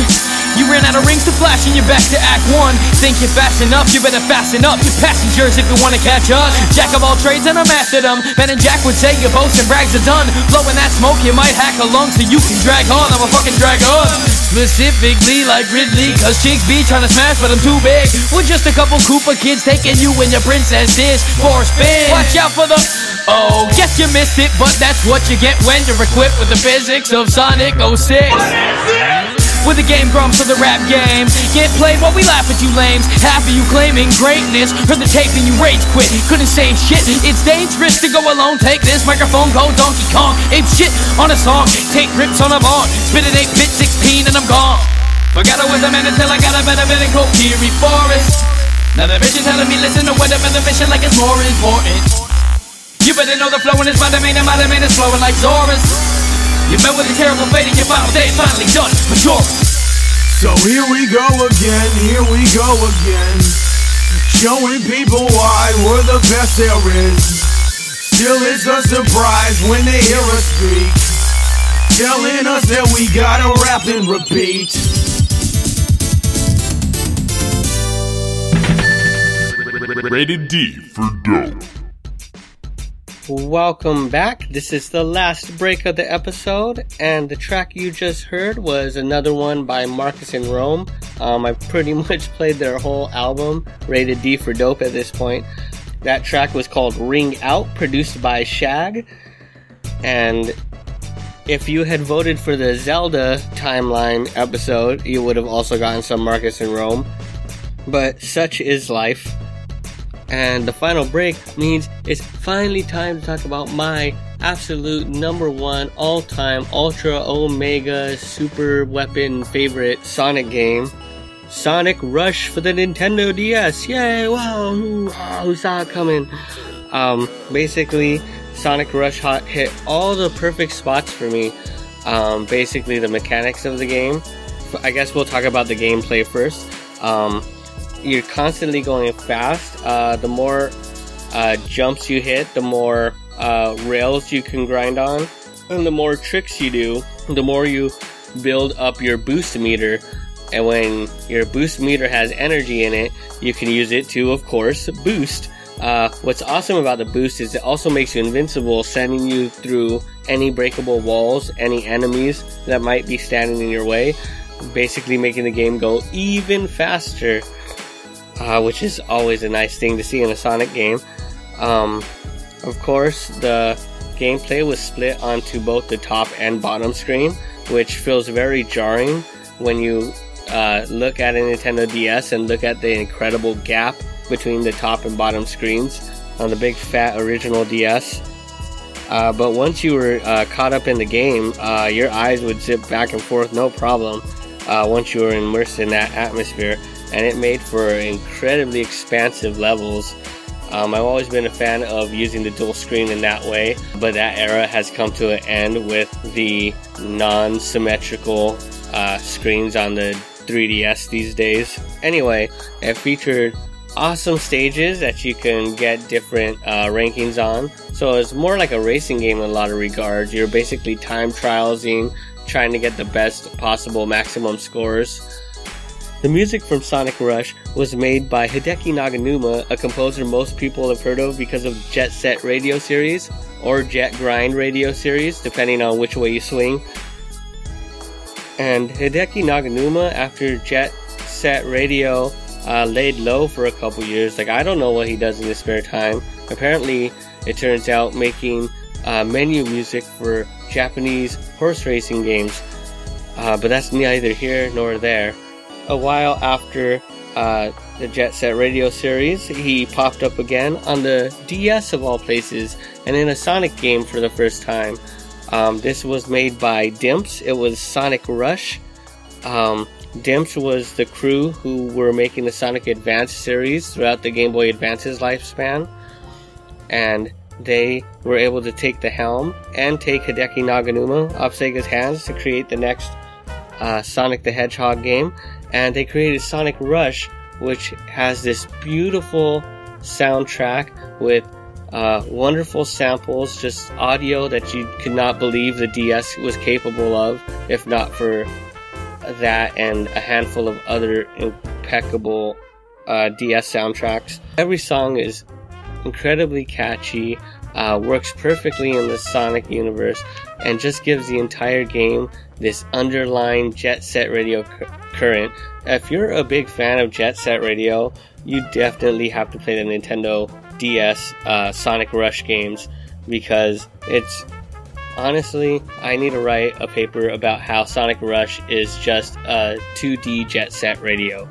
You ran out of rings to flash and you're back to act one. Think you're fast enough, you better fasten up. Your passengers if you wanna catch up. Jack of all trades and I mastered them. Ben and Jack would say your boasts and brags are done. Blowing that smoke, you might hack a lung so you can drag on. I'm a fucking drag on. Specifically like Ridley, cause chicks be trying to smash, but I'm too big. We're just a couple Cooper kids taking you and your princess dish for a spin. Watch out for the. Oh, guess you missed it, but that's what you get when you're equipped with the physics of Sonic 06. With the game grumps of the rap game. Get played while we laugh at you lames. Half of you claiming greatness Heard the tape and you rage quit. Couldn't say shit. It's dangerous to go alone. Take this microphone, go Donkey Kong. Ape shit on a song. Take rips on a barn Spit it 8 bit 16 and I'm gone. Forgot I was a man until I got a better bit in Kokiri Forest Now the is telling me listen to what the mission like. It's more important You better know the flow and it's by the main and by the main is flowing like Zorus you met with a terrible fate and your final day is finally done. Majora. So here we go again, here we go again. Showing people why we're the best there is. Still, it's a surprise when they hear us speak. Telling us that we gotta rap and repeat. Rated D for dope. Welcome back. This is the last break of the episode, and the track you just heard was another one by Marcus and Rome. Um, I pretty much played their whole album, rated D for dope at this point. That track was called Ring Out, produced by Shag. And if you had voted for the Zelda timeline episode, you would have also gotten some Marcus and Rome. But such is life. And the final break means it's finally time to talk about my absolute number one all time ultra omega super weapon favorite Sonic game. Sonic Rush for the Nintendo DS. Yay! Wow! Who, oh, who saw it coming? Um, basically, Sonic Rush hot hit all the perfect spots for me. Um, basically, the mechanics of the game. I guess we'll talk about the gameplay first. Um, you're constantly going fast. Uh, the more uh, jumps you hit, the more uh, rails you can grind on, and the more tricks you do, the more you build up your boost meter. And when your boost meter has energy in it, you can use it to, of course, boost. Uh, what's awesome about the boost is it also makes you invincible, sending you through any breakable walls, any enemies that might be standing in your way, basically making the game go even faster, uh, which is always a nice thing to see in a Sonic game. Um, of course, the gameplay was split onto both the top and bottom screen, which feels very jarring when you uh, look at a Nintendo DS and look at the incredible gap between the top and bottom screens on the big fat original DS. Uh, but once you were uh, caught up in the game, uh, your eyes would zip back and forth no problem uh, once you were immersed in that atmosphere, and it made for incredibly expansive levels. Um, I've always been a fan of using the dual screen in that way, but that era has come to an end with the non symmetrical uh, screens on the 3DS these days. Anyway, it featured awesome stages that you can get different uh, rankings on. So it's more like a racing game in a lot of regards. You're basically time trialsing, trying to get the best possible maximum scores. The music from Sonic Rush was made by Hideki Naganuma, a composer most people have heard of because of Jet Set Radio series or Jet Grind Radio series, depending on which way you swing. And Hideki Naganuma, after Jet Set Radio uh, laid low for a couple years, like I don't know what he does in his spare time. Apparently, it turns out making uh, menu music for Japanese horse racing games. Uh, but that's neither here nor there. A while after uh, the Jet Set Radio series, he popped up again on the DS of all places, and in a Sonic game for the first time. Um, this was made by Dimps. It was Sonic Rush. Um, Dimps was the crew who were making the Sonic Advance series throughout the Game Boy Advance's lifespan, and they were able to take the helm and take Hideki Naganuma off Sega's hands to create the next uh, Sonic the Hedgehog game, and they created Sonic Rush, which has this beautiful soundtrack with uh, wonderful samples, just audio that you could not believe the DS was capable of, if not for that and a handful of other impeccable uh, DS soundtracks. Every song is incredibly catchy, uh, works perfectly in the Sonic universe, and just gives the entire game this underlying Jet Set Radio current. If you're a big fan of Jet Set Radio, you definitely have to play the Nintendo DS uh, Sonic Rush games because it's honestly, I need to write a paper about how Sonic Rush is just a 2D Jet Set Radio.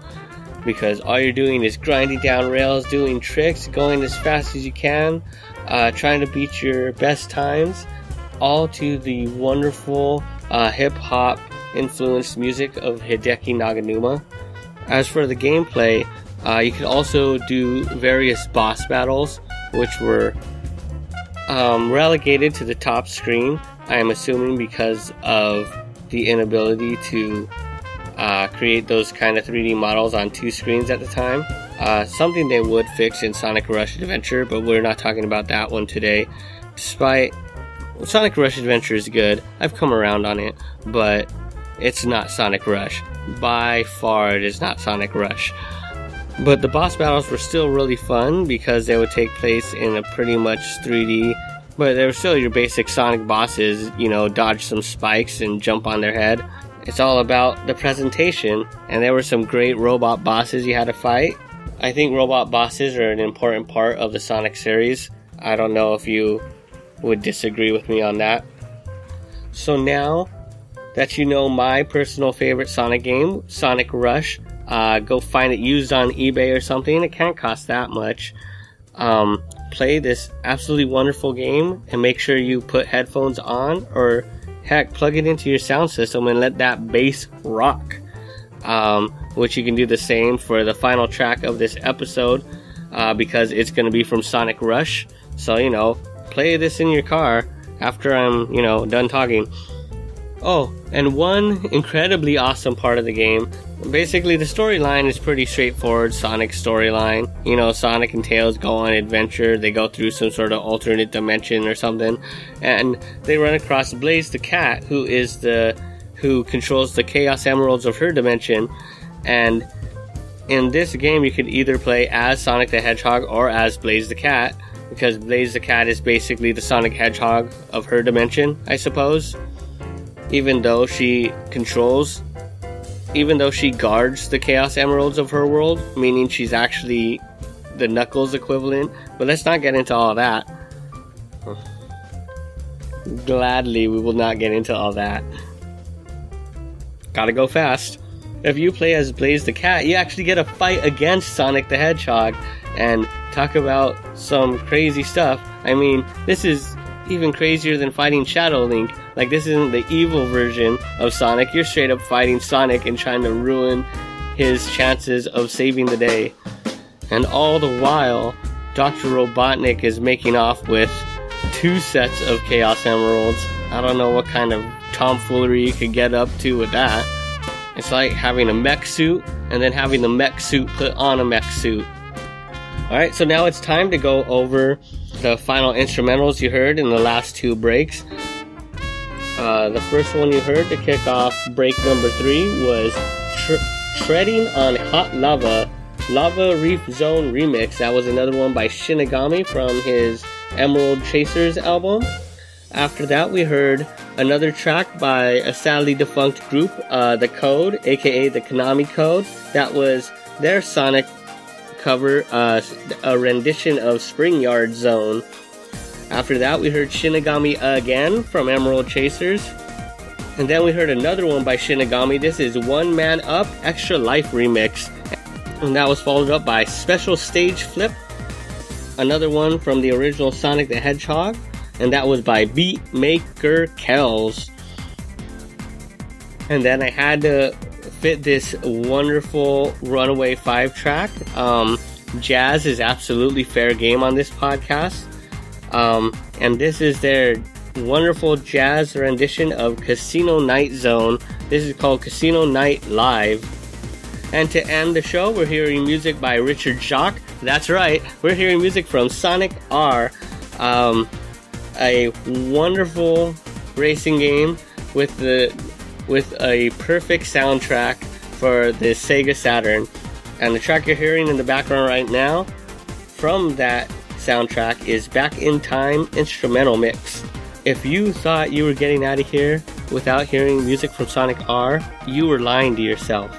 Because all you're doing is grinding down rails, doing tricks, going as fast as you can, uh, trying to beat your best times, all to the wonderful uh, hip hop influenced music of Hideki Naganuma. As for the gameplay, uh, you could also do various boss battles, which were um, relegated to the top screen. I am assuming because of the inability to uh, create those kind of 3D models on two screens at the time. Uh, something they would fix in Sonic Rush Adventure, but we're not talking about that one today. Despite Sonic Rush Adventure is good, I've come around on it, but it's not Sonic Rush. By far, it is not Sonic Rush. But the boss battles were still really fun because they would take place in a pretty much 3D. But they were still your basic Sonic bosses, you know, dodge some spikes and jump on their head. It's all about the presentation, and there were some great robot bosses you had to fight. I think robot bosses are an important part of the Sonic series. I don't know if you would disagree with me on that. So now that you know my personal favorite Sonic game, Sonic Rush, uh, go find it used on eBay or something. It can't cost that much. Um, play this absolutely wonderful game and make sure you put headphones on or heck, plug it into your sound system and let that bass rock. Um, which you can do the same for the final track of this episode uh, because it's going to be from Sonic Rush. So, you know, play this in your car after I'm, you know, done talking. Oh, and one incredibly awesome part of the game. Basically, the storyline is pretty straightforward Sonic storyline. You know, Sonic and Tails go on adventure, they go through some sort of alternate dimension or something, and they run across Blaze the cat, who is the who controls the Chaos Emeralds of her dimension. And in this game, you can either play as Sonic the Hedgehog or as Blaze the cat, because Blaze the cat is basically the Sonic Hedgehog of her dimension, I suppose. Even though she controls, even though she guards the Chaos Emeralds of her world, meaning she's actually the Knuckles equivalent. But let's not get into all that. Gladly, we will not get into all that. Gotta go fast. If you play as Blaze the Cat, you actually get a fight against Sonic the Hedgehog and talk about some crazy stuff. I mean, this is even crazier than fighting Shadow Link. Like, this isn't the evil version of Sonic. You're straight up fighting Sonic and trying to ruin his chances of saving the day. And all the while, Dr. Robotnik is making off with two sets of Chaos Emeralds. I don't know what kind of tomfoolery you could get up to with that. It's like having a mech suit and then having the mech suit put on a mech suit. Alright, so now it's time to go over the final instrumentals you heard in the last two breaks. Uh, the first one you heard to kick off break number three was Tr- Treading on Hot Lava, Lava Reef Zone Remix. That was another one by Shinigami from his Emerald Chasers album. After that, we heard another track by a sadly defunct group, uh, The Code, aka the Konami Code. That was their Sonic cover, uh, a rendition of Spring Yard Zone. After that, we heard Shinigami again from Emerald Chasers. And then we heard another one by Shinigami. This is One Man Up Extra Life Remix. And that was followed up by Special Stage Flip, another one from the original Sonic the Hedgehog. And that was by Beatmaker Kells. And then I had to fit this wonderful Runaway 5 track. Um, jazz is absolutely fair game on this podcast. Um, and this is their wonderful jazz rendition of Casino Night Zone. This is called Casino Night Live. And to end the show, we're hearing music by Richard Jacques. That's right, we're hearing music from Sonic R, um, a wonderful racing game with the with a perfect soundtrack for the Sega Saturn. And the track you're hearing in the background right now from that soundtrack is Back in Time Instrumental Mix. If you thought you were getting out of here without hearing music from Sonic R, you were lying to yourself.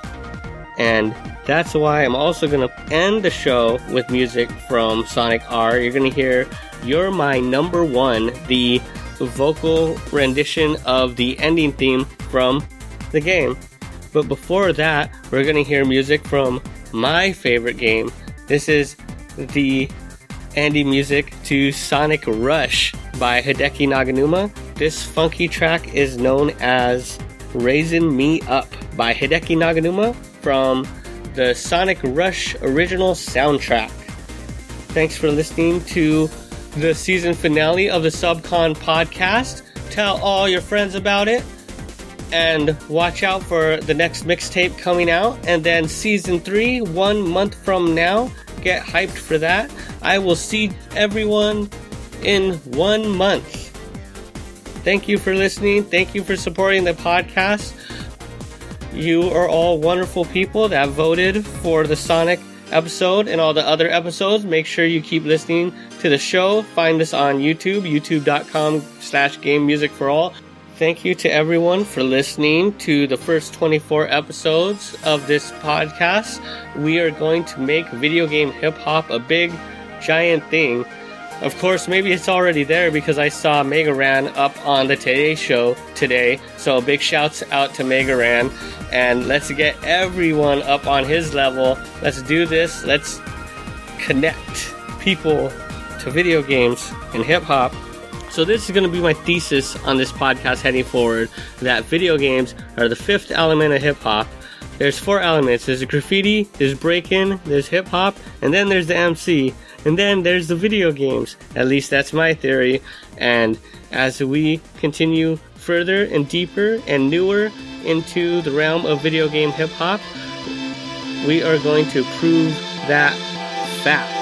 And that's why I'm also going to end the show with music from Sonic R. You're going to hear You're My Number One, the vocal rendition of the ending theme from the game. But before that, we're going to hear music from my favorite game. This is the ending music to Sonic Rush by Hideki Naganuma. This funky track is known as Raising Me Up by Hideki Naganuma from the Sonic Rush original soundtrack. Thanks for listening to the season finale of the Subcon podcast. Tell all your friends about it and watch out for the next mixtape coming out. And then season three, one month from now, get hyped for that. I will see everyone in one month. Thank you for listening. Thank you for supporting the podcast. You are all wonderful people that voted for the Sonic episode and all the other episodes. Make sure you keep listening to the show. Find us on YouTube, youtube.com slash game music for all. Thank you to everyone for listening to the first 24 episodes of this podcast. We are going to make video game hip hop a big, giant thing. Of course, maybe it's already there because I saw Megaran up on the Today Show today. So big shouts out to Megaran. And let's get everyone up on his level. Let's do this. Let's connect people to video games and hip hop. So this is going to be my thesis on this podcast heading forward that video games are the fifth element of hip hop. There's four elements. There's graffiti, there's break-in, there's hip hop, and then there's the MC. And then there's the video games. At least that's my theory. And as we continue further and deeper and newer into the realm of video game hip hop, we are going to prove that fact.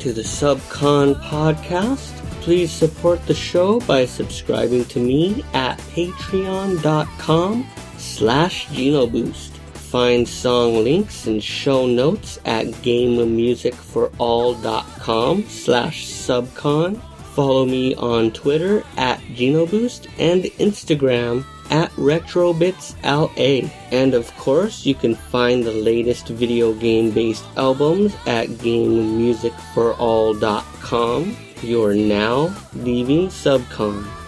To the Subcon podcast. Please support the show by subscribing to me at patreon.com slash genoboost. Find song links and show notes at gamemusicforall.com slash subcon. Follow me on Twitter at genoboost and Instagram at RetrobitsLA. And of course, you can find the latest video game based albums at GameMusicForAll.com. You're now leaving Subcon.